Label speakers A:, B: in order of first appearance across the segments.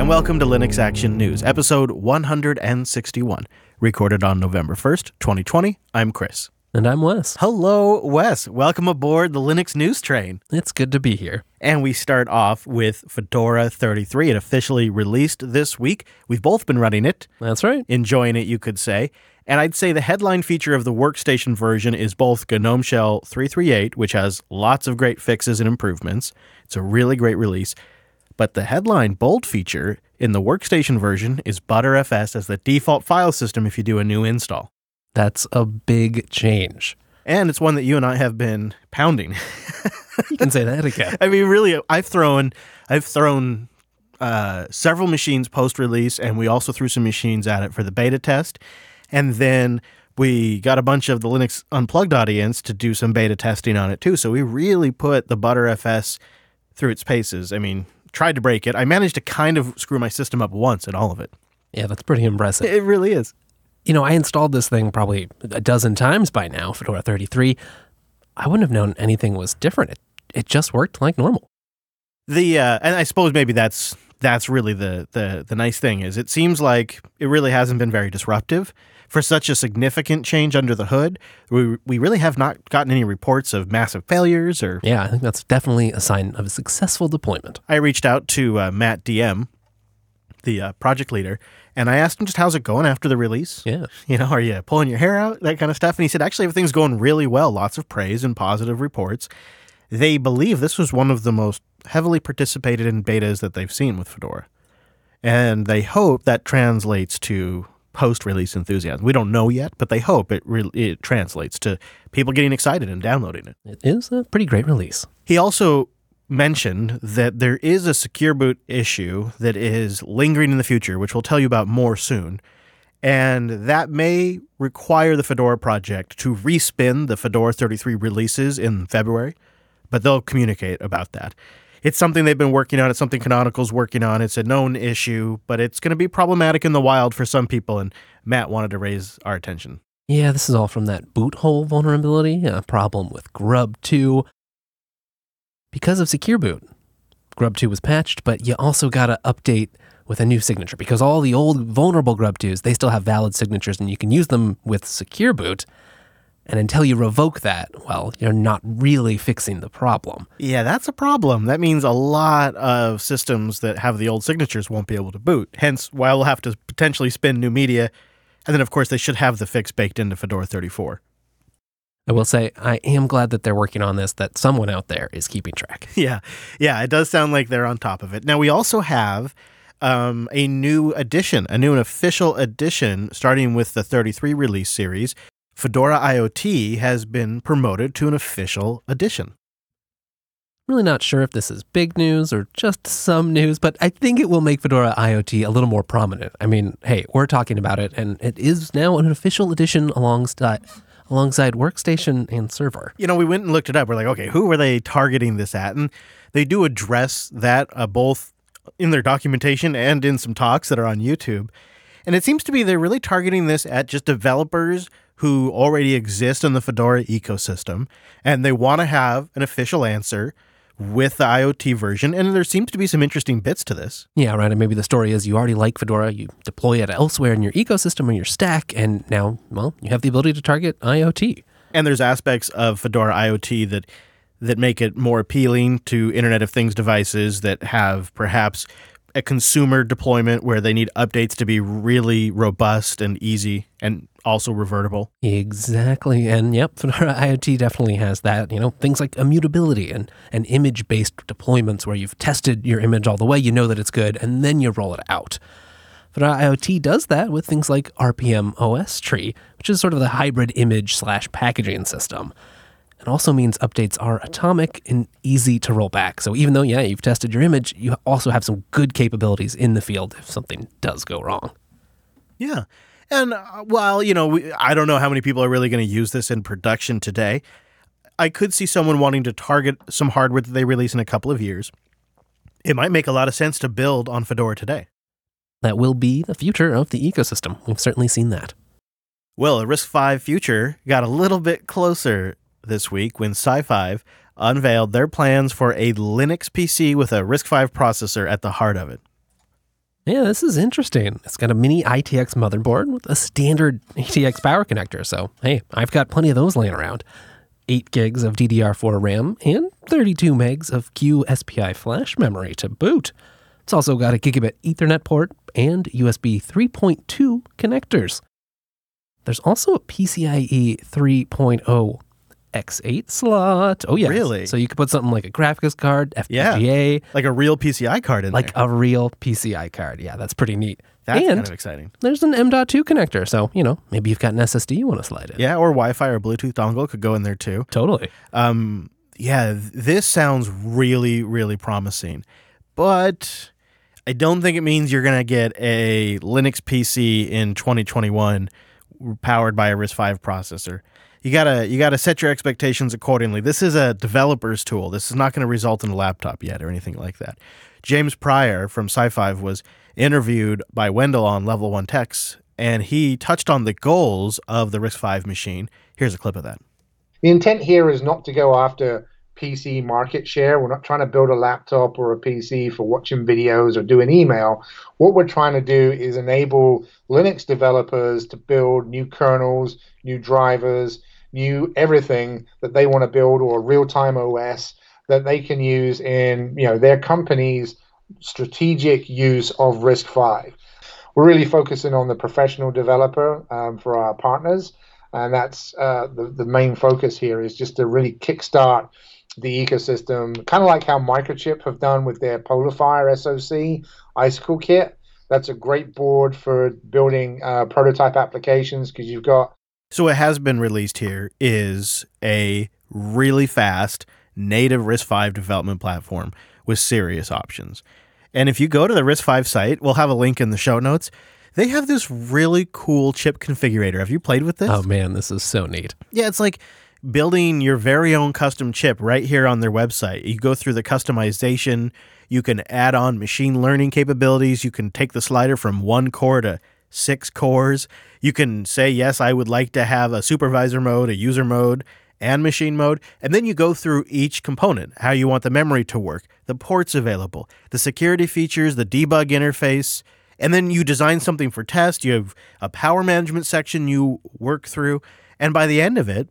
A: and welcome to Linux Action News, episode 161, recorded on November 1st, 2020. I'm Chris.
B: And I'm Wes.
A: Hello, Wes. Welcome aboard the Linux News Train.
B: It's good to be here.
A: And we start off with Fedora 33. It officially released this week. We've both been running it,
B: That's right.
A: enjoying it, you could say. And I'd say the headline feature of the workstation version is both GNOME Shell 338, which has lots of great fixes and improvements. It's a really great release. But the headline bold feature in the workstation version is Btrfs as the default file system if you do a new install.
B: That's a big change.
A: And it's one that you and I have been pounding.
B: You can say that again.
A: I mean, really, I've thrown, I've thrown uh, several machines post release, and we also threw some machines at it for the beta test, and then we got a bunch of the Linux Unplugged audience to do some beta testing on it too. So we really put the Btrfs through its paces. I mean, tried to break it. I managed to kind of screw my system up once in all of it.
B: Yeah, that's pretty impressive.
A: It really is.
B: You know, I installed this thing probably a dozen times by now, Fedora 33. I wouldn't have known anything was different. It, it just worked like normal.
A: The uh, and I suppose maybe that's that's really the the the nice thing is it seems like it really hasn't been very disruptive for such a significant change under the hood. We we really have not gotten any reports of massive failures or.
B: Yeah, I think that's definitely a sign of a successful deployment.
A: I reached out to uh, Matt DM, the uh, project leader, and I asked him just how's it going after the release.
B: Yeah.
A: You know, are you pulling your hair out, that kind of stuff? And he said actually everything's going really well. Lots of praise and positive reports. They believe this was one of the most heavily participated in betas that they've seen with Fedora. And they hope that translates to post release enthusiasm. We don't know yet, but they hope it, re- it translates to people getting excited and downloading it.
B: It is a pretty great release.
A: He also mentioned that there is a secure boot issue that is lingering in the future, which we'll tell you about more soon. And that may require the Fedora project to respin the Fedora 33 releases in February, but they'll communicate about that. It's something they've been working on. It's something Canonical's working on. It's a known issue, but it's going to be problematic in the wild for some people. And Matt wanted to raise our attention.
B: Yeah, this is all from that boot hole vulnerability, a problem with Grub 2. Because of Secure Boot, Grub 2 was patched, but you also got to update with a new signature because all the old vulnerable Grub 2s, they still have valid signatures and you can use them with Secure Boot. And until you revoke that, well, you're not really fixing the problem.
A: Yeah, that's a problem. That means a lot of systems that have the old signatures won't be able to boot. Hence, why we'll have to potentially spin new media. And then, of course, they should have the fix baked into Fedora 34.
B: I will say, I am glad that they're working on this, that someone out there is keeping track.
A: Yeah, yeah, it does sound like they're on top of it. Now, we also have um, a new edition, a new and official edition, starting with the 33 release series. Fedora IoT has been promoted to an official edition.
B: Really not sure if this is big news or just some news, but I think it will make Fedora IoT a little more prominent. I mean, hey, we're talking about it, and it is now an official edition alongside alongside Workstation and Server.
A: You know, we went and looked it up. We're like, okay, who were they targeting this at? And they do address that uh, both in their documentation and in some talks that are on YouTube. And it seems to be they're really targeting this at just developers who already exist in the Fedora ecosystem and they want to have an official answer with the IoT version. And there seems to be some interesting bits to this.
B: Yeah, right. And maybe the story is you already like Fedora, you deploy it elsewhere in your ecosystem or your stack, and now, well, you have the ability to target IoT.
A: And there's aspects of Fedora IoT that that make it more appealing to Internet of Things devices that have perhaps a consumer deployment where they need updates to be really robust and easy and also revertible.
B: Exactly. And yep, Fedora IoT definitely has that. You know, things like immutability and, and image based deployments where you've tested your image all the way, you know that it's good, and then you roll it out. Fedora IoT does that with things like rpm-ostree, which is sort of the hybrid image slash packaging system. It also means updates are atomic and easy to roll back. So even though, yeah, you've tested your image, you also have some good capabilities in the field if something does go wrong.
A: Yeah. And uh, while, you know, we, I don't know how many people are really going to use this in production today, I could see someone wanting to target some hardware that they release in a couple of years. It might make a lot of sense to build on Fedora today.
B: That will be the future of the ecosystem. We've certainly seen that.
A: Well, a RISC V future got a little bit closer this week when SiFive unveiled their plans for a Linux PC with a RISC V processor at the heart of it.
B: Yeah, this is interesting. It's got a mini ITX motherboard with a standard ATX power connector. So, hey, I've got plenty of those laying around. 8 gigs of DDR4 RAM and 32 megs of QSPI flash memory to boot. It's also got a gigabit Ethernet port and USB 3.2 connectors. There's also a PCIe 3.0 X8 slot. Oh, yeah.
A: Really?
B: So you could put something like a graphics card, FPGA,
A: Like a real PCI card in
B: like
A: there.
B: Like a real PCI card. Yeah, that's pretty neat.
A: That's
B: and
A: kind of exciting.
B: there's an M.2 connector. So, you know, maybe you've got an SSD you want to slide in.
A: Yeah, or Wi-Fi or Bluetooth dongle could go in there too.
B: Totally.
A: Um, yeah, this sounds really, really promising, but I don't think it means you're gonna get a Linux PC in 2021 powered by a RISC-V processor. You gotta you gotta set your expectations accordingly. This is a developer's tool. This is not going to result in a laptop yet or anything like that. James Prior from SiFive was interviewed by Wendell on Level1Techs, and he touched on the goals of the RISC-V machine. Here's a clip of that.
C: The intent here is not to go after PC market share. We're not trying to build a laptop or a PC for watching videos or doing email. What we're trying to do is enable Linux developers to build new kernels, new drivers, new everything that they want to build or real-time OS that they can use in you know their company's strategic use of RISC-V. We're really focusing on the professional developer um, for our partners and that's uh, the, the main focus here is just to really kickstart the ecosystem, kind of like how Microchip have done with their PolarFire SoC Icicle kit. That's a great board for building uh, prototype applications because you've got
A: So what has been released here is a really fast native RISC-V development platform with serious options. And if you go to the RISC-V site, we'll have a link in the show notes. They have this really cool chip configurator. Have you played with this?
B: Oh, man, this is so neat.
A: Yeah, it's like building your very own custom chip right here on their website. You go through the customization, you can add on machine learning capabilities, you can take the slider from one core to six cores. You can say, yes, I would like to have a supervisor mode, a user mode, and machine mode. And then you go through each component, how you want the memory to work, the ports available, the security features, the debug interface. And then you design something for test. You have a power management section you work through. And by the end of it,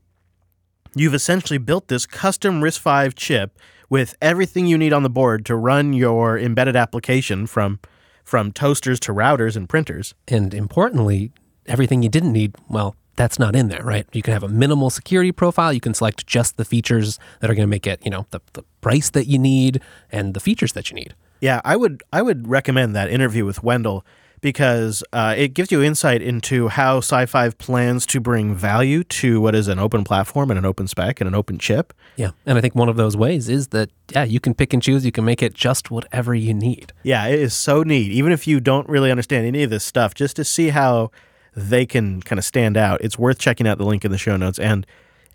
A: you've essentially built this custom RISC-V chip with everything you need on the board to run your embedded application from from toasters to routers and printers.
B: And importantly, everything you didn't need, well, that's not in there, right? You can have a minimal security profile. You can select just the features that are going to make it, you know, the, the price that you need and the features that you need.
A: Yeah, I would I would recommend that interview with Wendell because uh, it gives you insight into how SiFive plans to bring value to what is an open platform and an open spec and an open chip.
B: Yeah. And I think one of those ways is that, yeah, you can pick and choose. You can make it just whatever you need.
A: Yeah, it is so neat. Even if you don't really understand any of this stuff, just to see how they can kind of stand out, it's worth checking out the link in the show notes and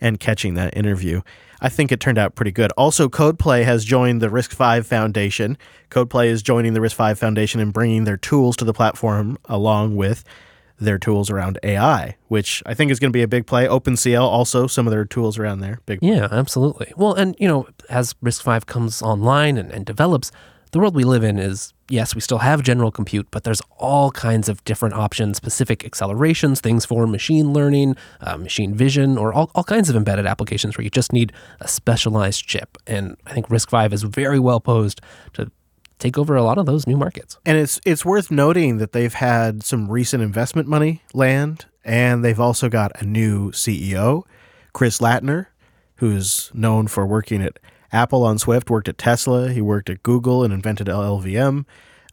A: and catching that interview. I think it turned out pretty good. Also, CodePlay has joined the RISC-V Foundation. CodePlay is joining the RISC-V Foundation and bringing their tools to the platform along with their tools around AI, which I think is going to be a big play. OpenCL also some of their tools around there. Big
B: Yeah, absolutely. Well, and, you know, as RISC-V comes online and, and develops, the world we live in is yes, we still have general compute, but there's all kinds of different options, specific accelerations, things for machine learning, uh, machine vision, or all, all kinds of embedded applications where you just need a specialized chip. And I think RISC-V is very well posed to take over a lot of those new markets.
A: And it's it's worth noting that they've had some recent investment money land, and they've also got a new CEO, Chris Lattner, who's known for working at Apple on Swift, worked at Tesla, he worked at Google and invented LLVM.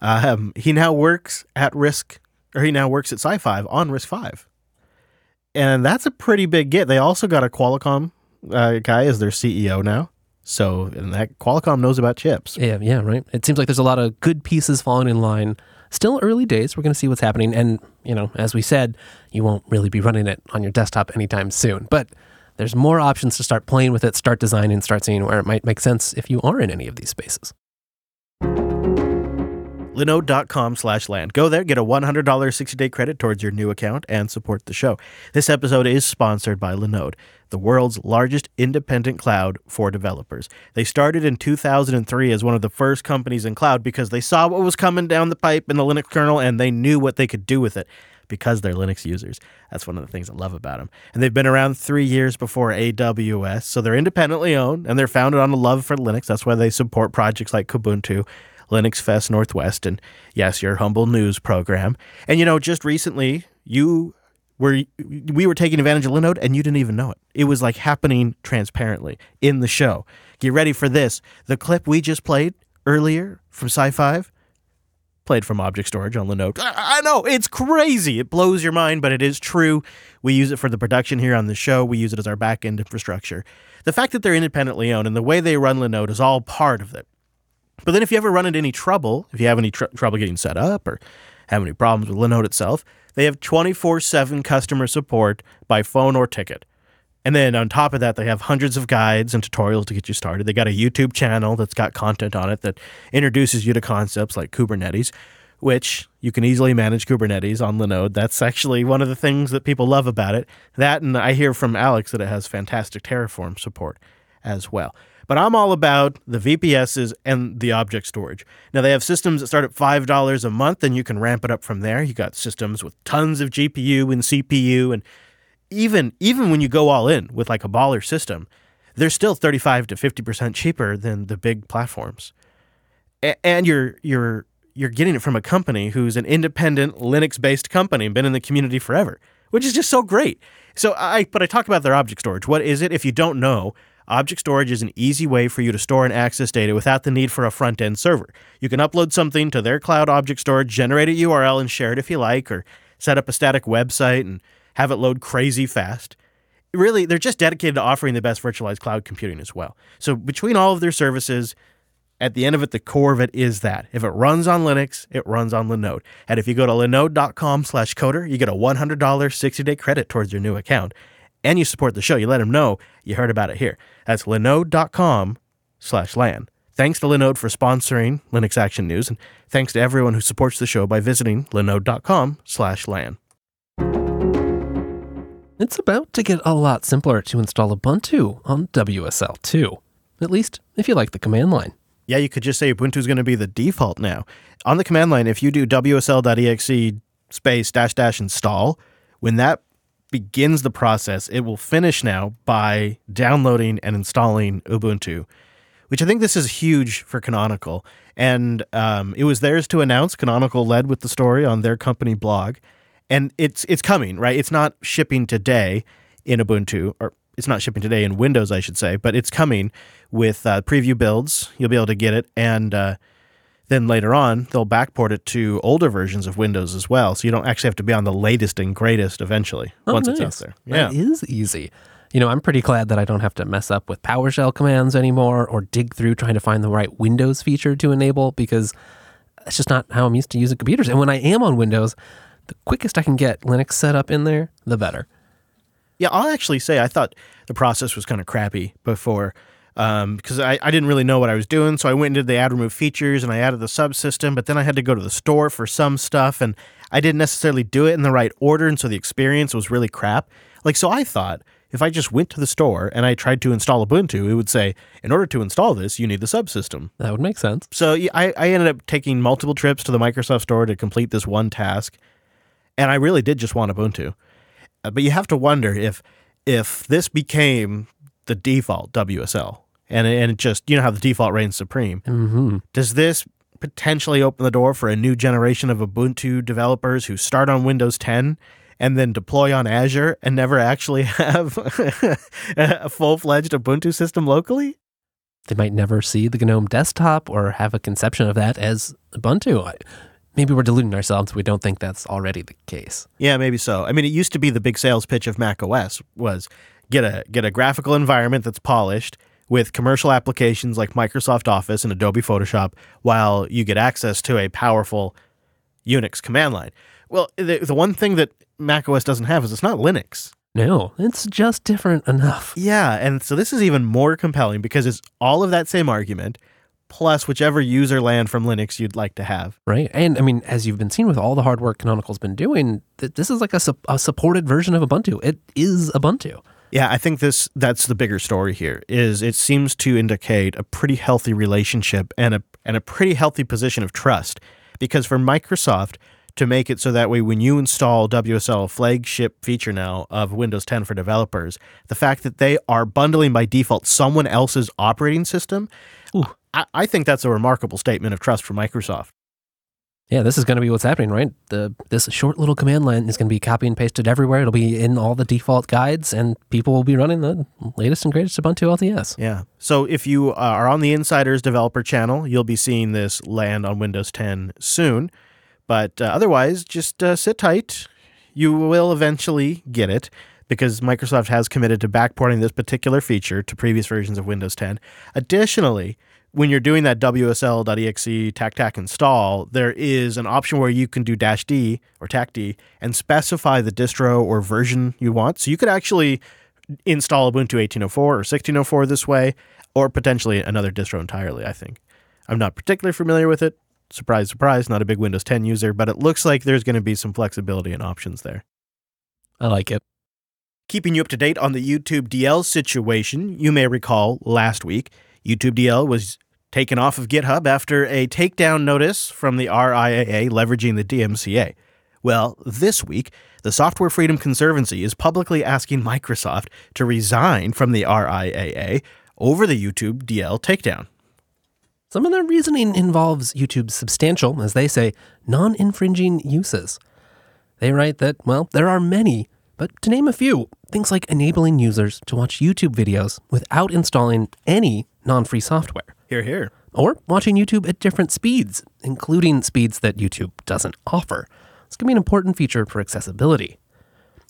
A: Um, he now works at Risk, or he now works at SiFive on RISC-V, and that's a pretty big get. They also got a Qualcomm uh, guy as their CEO now. So, and that Qualcomm knows about chips.
B: Yeah, yeah, right. It seems like there's a lot of good pieces falling in line. Still early days. We're going to see what's happening. And, you know, as we said, you won't really be running it on your desktop anytime soon. But there's more options to start playing with it, start designing, start seeing where it might make sense if you are in any of these spaces.
A: Linode.com slash land. Go there, get a $100 60-day credit towards your new account, and support the show. This episode is sponsored by Linode, the world's largest independent cloud for developers. They started in 2003 as one of the first companies in cloud because they saw what was coming down the pipe in the Linux kernel and they knew what they could do with it because they're Linux users. That's one of the things I love about them. And they've been around three years before AWS, so they're independently owned and they're founded on a love for Linux. That's why they support projects like Kubuntu. Linux Fest Northwest, and yes, your humble news program. And you know, just recently, you were we were taking advantage of Linode, and you didn't even know it. It was like happening transparently in the show. Get ready for this. The clip we just played earlier from SiFive played from object storage on Linode. I, I know it's crazy. It blows your mind, but it is true. We use it for the production here on the show. We use it as our backend infrastructure. The fact that they're independently owned and the way they run Linode is all part of it. But then if you ever run into any trouble, if you have any tr- trouble getting set up or have any problems with Linode itself, they have 24/7 customer support by phone or ticket. And then on top of that, they have hundreds of guides and tutorials to get you started. They got a YouTube channel that's got content on it that introduces you to concepts like Kubernetes, which you can easily manage Kubernetes on Linode. That's actually one of the things that people love about it. That, and I hear from Alex that it has fantastic Terraform support as well. But I'm all about the VPSs and the object storage. Now, they have systems that start at $5 a month, and you can ramp it up from there. You got systems with tons of GPU and CPU and even even when you go all in with like a baller system, they're still 35 to 50% cheaper than the big platforms. A- and you're you're you're getting it from a company who's an independent Linux-based company been in the community forever, which is just so great. So I but I talk about their object storage. What is it? If you don't know, object storage is an easy way for you to store and access data without the need for a front-end server. You can upload something to their cloud object storage, generate a URL and share it if you like or set up a static website and have it load crazy fast. Really, they're just dedicated to offering the best virtualized cloud computing as well. So between all of their services, at the end of it, the core of it is that if it runs on Linux, it runs on Linode. And if you go to linode.com slash coder, you get a $100 60-day credit towards your new account. And you support the show. You let them know you heard about it here. That's linode.com slash LAN. Thanks to Linode for sponsoring Linux Action News, and thanks to everyone who supports the show by visiting linode.com slash LAN.
B: It's about to get a lot simpler to install Ubuntu on WSL too. At least if you like the command line.
A: Yeah, you could just say Ubuntu is going to be the default now. On the command line, if you do wsl.exe space dash dash install, when that begins the process, it will finish now by downloading and installing Ubuntu, which I think this is huge for Canonical. And um, it was theirs to announce. Canonical led with the story on their company blog, and it's it's coming right. It's not shipping today in Ubuntu, or it's not shipping today in Windows, I should say, but it's coming with uh, preview builds. You'll be able to get it, and uh, then later on they'll backport it to older versions of Windows as well, so you don't actually have to be on the latest and greatest eventually
B: Oh,
A: once it's out there. Yeah,
B: That is easy. You know, I'm pretty glad that I don't have to mess up with PowerShell commands anymore or dig through trying to find the right Windows feature to enable because that's just not how I'm used to using computers. And when I am on Windows, the quickest I can get Linux set up in there, the better.
A: Yeah, I'll actually say I thought the process was kind of crappy before um, because I, I didn't really know what I was doing. So I went and did the add remove features and I added the subsystem, but then I had to go to the store for some stuff and I didn't necessarily do it in the right order. And so the experience was really crap. Like, so I thought if I just went to the store and I tried to install Ubuntu, it would say, in order to install this, you need the subsystem.
B: That would make sense.
A: So I, I ended up taking multiple trips to the Microsoft store to complete this one task, and I really did just want Ubuntu. Uh, but you have to wonder if if this became the default WSL, and and just you know how the default reigns supreme.
B: hmm
A: Does this potentially open the door for a new generation of Ubuntu developers who start on Windows 10 and then deploy on Azure and never actually have a full fledged Ubuntu system locally?
B: They might never see the GNOME desktop or have a conception of that as Ubuntu. Maybe we're deluding ourselves. We don't think that's already the case.
A: Yeah, maybe so. I mean, it used to be the big sales pitch of Mac OS was get a get a graphical environment that's polished with commercial applications like Microsoft Office and Adobe Photoshop, while you get access to a powerful Unix command line. Well, the, the one thing that Mac OS doesn't have is it's not Linux.
B: No, it's just different enough.
A: Yeah, and so this is even more compelling because it's all of that same argument plus whichever user land from Linux you'd like to have.
B: Right. And I mean, as you've been seeing with all the hard work Canonical's been doing, th- this is like a, su- a supported version of Ubuntu. It is Ubuntu.
A: Yeah, I think this that's the bigger story here. Is it seems to indicate a pretty healthy relationship and a and a pretty healthy position of trust because for Microsoft to make it so that way when you install WSL flagship feature now of Windows 10 for developers, the fact that they are bundling by default someone else's operating system, ooh, I, I think that's a remarkable statement of trust for Microsoft.
B: Yeah, this is going to be what's happening, right? The this short little command line is going to be copy and pasted everywhere. It'll be in all the default guides, and people will be running the latest and greatest Ubuntu LTS.
A: Yeah. So if you are on the Insiders developer channel, you'll be seeing this land on Windows 10 soon. But uh, otherwise, just uh, sit tight. You will eventually get it because Microsoft has committed to backporting this particular feature to previous versions of Windows 10. Additionally, when you're doing that WSL.exe tac tac install, there is an option where you can do dash D or tac D and specify the distro or version you want. So you could actually install Ubuntu 1804 or 1604 this way, or potentially another distro entirely, I think. I'm not particularly familiar with it. Surprise, surprise, not a big Windows 10 user, but it looks like there's going to be some flexibility and options there.
B: I like it.
A: Keeping you up to date on the YouTube DL situation, you may recall last week, YouTube DL was taken off of GitHub after a takedown notice from the RIAA leveraging the DMCA. Well, this week, the Software Freedom Conservancy is publicly asking Microsoft to resign from the RIAA over the YouTube DL takedown.
B: Some of their reasoning involves YouTube's substantial, as they say, non infringing uses. They write that, well, there are many, but to name a few, things like enabling users to watch YouTube videos without installing any non free software.
A: Here, here.
B: Or watching YouTube at different speeds, including speeds that YouTube doesn't offer. This can be an important feature for accessibility.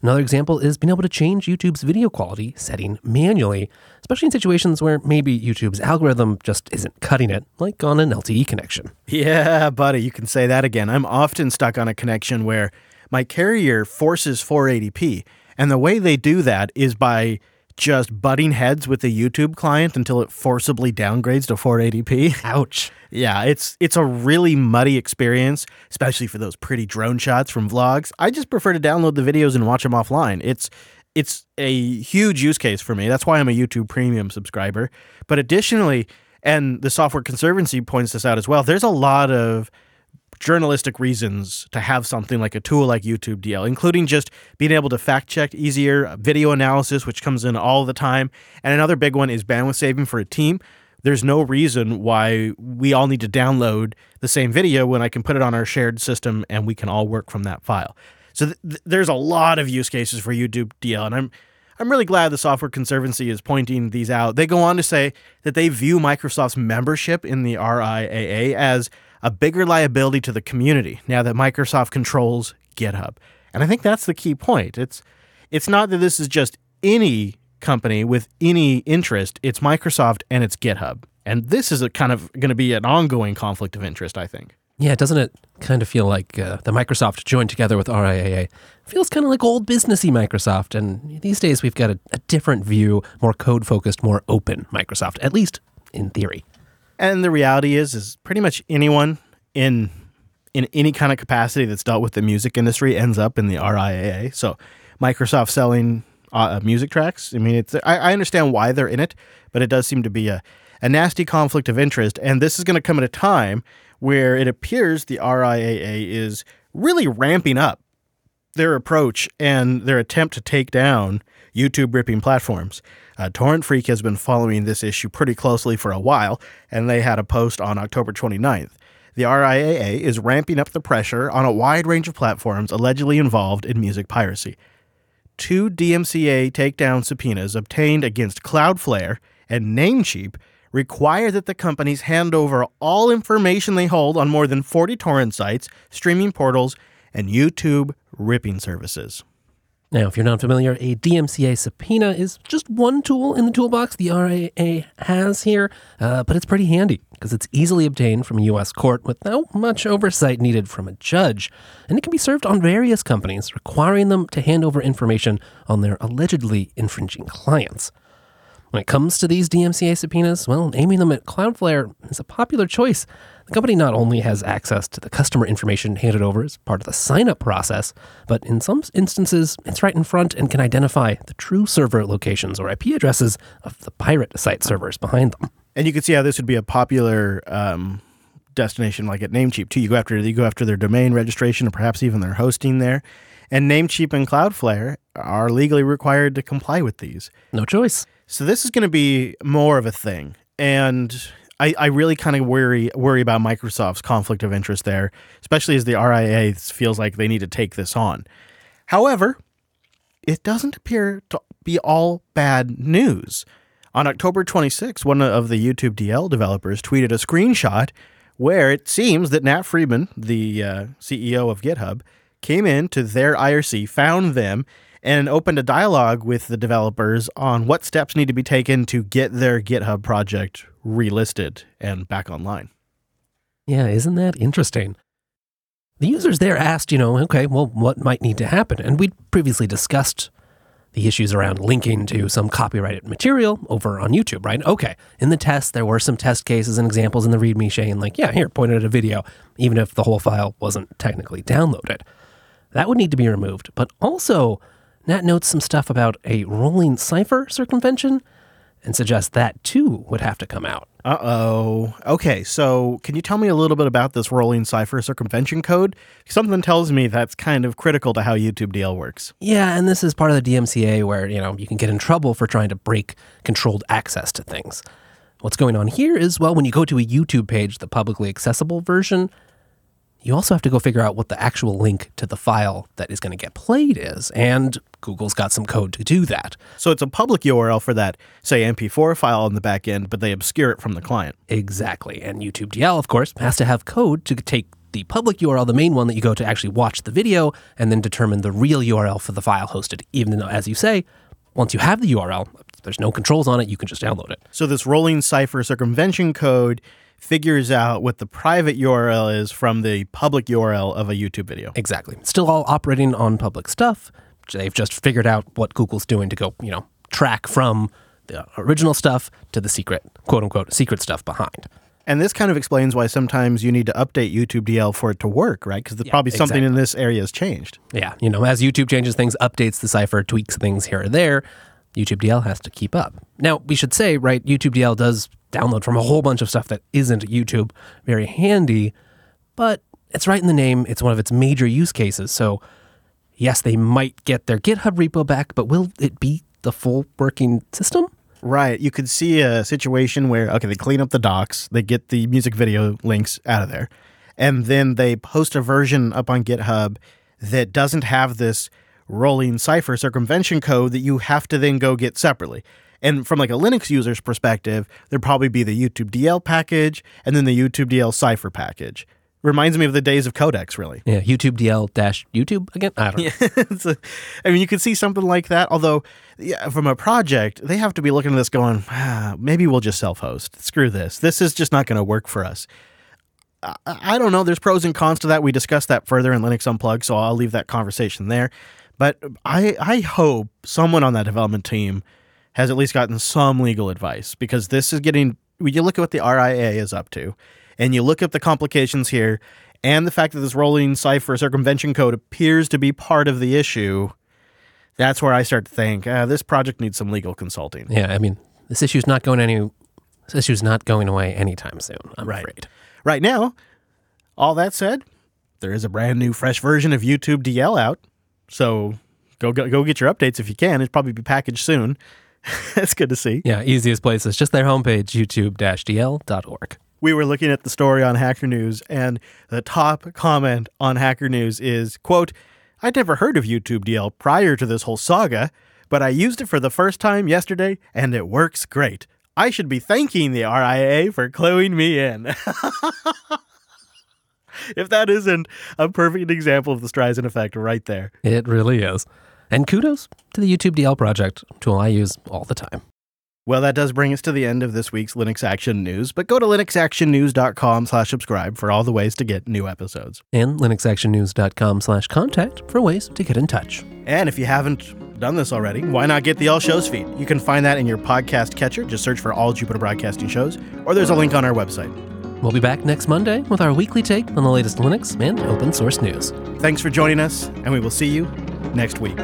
B: Another example is being able to change YouTube's video quality setting manually, especially in situations where maybe YouTube's algorithm just isn't cutting it, like on an LTE connection.
A: Yeah, buddy, you can say that again. I'm often stuck on a connection where my carrier forces 480p, and the way they do that is by just butting heads with the YouTube client until it forcibly downgrades to 480p.
B: Ouch.
A: Yeah, it's it's a really muddy experience, especially for those pretty drone shots from vlogs. I just prefer to download the videos and watch them offline. It's it's a huge use case for me. That's why I'm a YouTube Premium subscriber. But additionally, and the Software Conservancy points this out as well, there's a lot of journalistic reasons to have something like a tool like YouTube DL, including just being able to fact check easier, uh, video analysis, which comes in all the time. And another big one is bandwidth saving for a team. There's no reason why we all need to download the same video when I can put it on our shared system and we can all work from that file. So th- there's a lot of use cases for YouTube DL, and I'm I'm really glad the Software Conservancy is pointing these out. They go on to say that they view Microsoft's membership in the RIAA as a bigger liability to the community now that Microsoft controls GitHub. And I think that's the key point. It's it's not that this is just any company with any interest, it's Microsoft and it's GitHub. And this is a kind of going to be an ongoing conflict of interest, I think.
B: Yeah, doesn't it kind of feel like uh, the Microsoft joined together with RIAA? Feels kind of like old businessy Microsoft, and these days we've got a, a different view, more code focused, more open Microsoft, at least in theory.
A: And the reality is, is pretty much anyone in in any kind of capacity that's dealt with the music industry ends up in the RIAA. So Microsoft selling uh, music tracks. I mean, it's I, I understand why they're in it, but it does seem to be a a nasty conflict of interest, and this is going to come at a time where it appears the RIAA is really ramping up their approach and their attempt to take down YouTube ripping platforms. Uh, Torrent Freak has been following this issue pretty closely for a while, and they had a post on October 29th. The RIAA is ramping up the pressure on a wide range of platforms allegedly involved in music piracy. Two DMCA takedown subpoenas obtained against Cloudflare and Namecheap require that the companies hand over all information they hold on more than 40 torrent sites, streaming portals, and YouTube ripping services.
B: Now, if you're not familiar, a DMCA subpoena is just one tool in the toolbox the RIAA has here, uh, but it's pretty handy because it's easily obtained from a U.S. court without much oversight needed from a judge. And it can be served on various companies, requiring them to hand over information on their allegedly infringing clients. When it comes to these DMCA subpoenas, well, aiming them at Cloudflare is a popular choice. The company not only has access to the customer information handed over as part of the sign up process, but in some instances, it's right in front and can identify the true server locations or IP addresses of the pirate site servers behind them.
A: And you can see how this would be a popular um, destination, like at Namecheap too. You go after you go after their domain registration and perhaps even their hosting there. And Namecheap and Cloudflare are legally required to comply with these.
B: No choice.
A: So this is going to be more of a thing, and I, I really kind of worry worry about Microsoft's conflict of interest there, especially as the RIA feels like they need to take this on. However, it doesn't appear to be all bad news. On October 26, one of the YouTube DL developers tweeted a screenshot where it seems that Nat Friedman, the uh, CEO of GitHub, came in to their IRC, found them, and opened a dialogue with the developers on what steps need to be taken to get their GitHub project relisted and back online.
B: Yeah, isn't that interesting? The users there asked, you know, okay, well, what might need to happen? And we'd previously discussed the issues around linking to some copyrighted material over on YouTube, right? Okay, in the test, there were some test cases and examples in the README chain, like, yeah, here, pointed at a video, even if the whole file wasn't technically downloaded. That would need to be removed. But also, Nat notes some stuff about a rolling cipher circumvention and suggests that too would have to come out.
A: Uh oh. Okay, so can you tell me a little bit about this rolling cipher circumvention code? Something tells me that's kind of critical to how YouTube DL works.
B: Yeah, and this is part of the DMCA where, you know, you can get in trouble for trying to break controlled access to things. What's going on here is, well, when you go to a YouTube page, the publicly accessible version, you also have to go figure out what the actual link to the file that is going to get played is. And Google's got some code to do that.
A: So it's a public URL for that, say, MP4 file on the back end, but they obscure it from the client.
B: Exactly. And YouTube DL, of course, has to have code to take the public URL, the main one that you go to actually watch the video, and then determine the real URL for the file hosted. Even though, as you say, once you have the URL, there's no controls on it, you can just download it.
A: So this rolling cipher circumvention code figures out what the private URL is from the public URL of a YouTube video.
B: Exactly. Still all operating on public stuff. They've just figured out what Google's doing to go, you know, track from the original stuff to the secret, quote unquote, secret stuff behind.
A: And this kind of explains why sometimes you need to update YouTube DL for it to work, right? Because yeah, probably something exactly. in this area has changed.
B: Yeah. You know, as YouTube changes things, updates the cipher, tweaks things here or there, YouTube DL has to keep up. Now, we should say, right, YouTube DL does download from a whole bunch of stuff that isn't YouTube. Very handy, but it's right in the name. It's one of its major use cases. So, yes, they might get their GitHub repo back, but will it be the full working system?
A: Right. You could see a situation where, okay, they clean up the docs, they get the music video links out of there, and then they post a version up on GitHub that doesn't have this rolling cipher circumvention code that you have to then go get separately. And from like a Linux user's perspective, there'd probably be the YouTube DL package and then the YouTube DL cipher package. Reminds me of the days of codecs, really.
B: Yeah, YouTube DL dash YouTube again. I don't know.
A: a, I mean, you could see something like that. Although, yeah, from a project, they have to be looking at this, going, ah, maybe we'll just self-host. Screw this. This is just not going to work for us. I, I don't know. There's pros and cons to that. We discussed that further in Linux Unplugged, so I'll leave that conversation there. But I, I hope someone on that development team has at least gotten some legal advice because this is getting, when you look at what the RIA is up to and you look at the complications here and the fact that this rolling cipher circumvention code appears to be part of the issue, that's where I start to think uh, this project needs some legal consulting.
B: Yeah, I mean, this issue's not going any. This issue's not going away anytime soon. I'm
A: right.
B: afraid.
A: Right now, all that said, there is a brand new, fresh version of YouTube DL out. So go go, go get your updates if you can. It'll probably be packaged soon. That's good to see.
B: Yeah, easiest place is just their homepage, youtube-dl.org.
A: We were looking at the story on Hacker News, and the top comment on Hacker News is, quote, I'd never heard of YouTube DL prior to this whole saga, but I used it for the first time yesterday, and it works great. I should be thanking the RIA for cluing me in. if that isn't a perfect example of the Streisand effect right there.
B: It really is. And kudos to the YouTube DL project, tool I use all the time.
A: Well, that does bring us to the end of this week's Linux Action News, but go to linuxactionnews.com slash subscribe for all the ways to get new episodes.
B: And linuxactionnews.com slash contact for ways to get in touch.
A: And if you haven't done this already, why not get the All Shows feed? You can find that in your podcast catcher. Just search for All Jupiter Broadcasting Shows, or there's a link on our website.
B: We'll be back next Monday with our weekly take on the latest Linux and open source news.
A: Thanks for joining us, and we will see you next week.